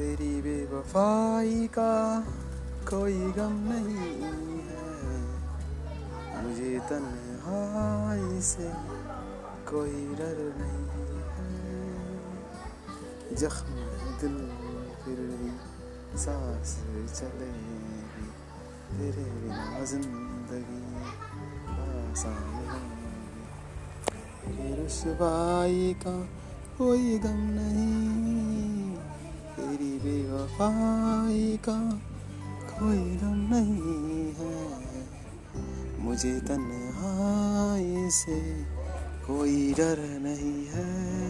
बेवफाई का कोई गम नहीं है। मुझे तन्हाई से कोई डर नहीं है। जख्म दिल फिर भी सांस चलेगी तेरे बिना ज़िंदगी आसान नहीं रुसवाई का कोई गम नहीं तेरी बेवफाई का कोई गम नहीं है। मुझे तन्हाई से कोई डर नहीं है।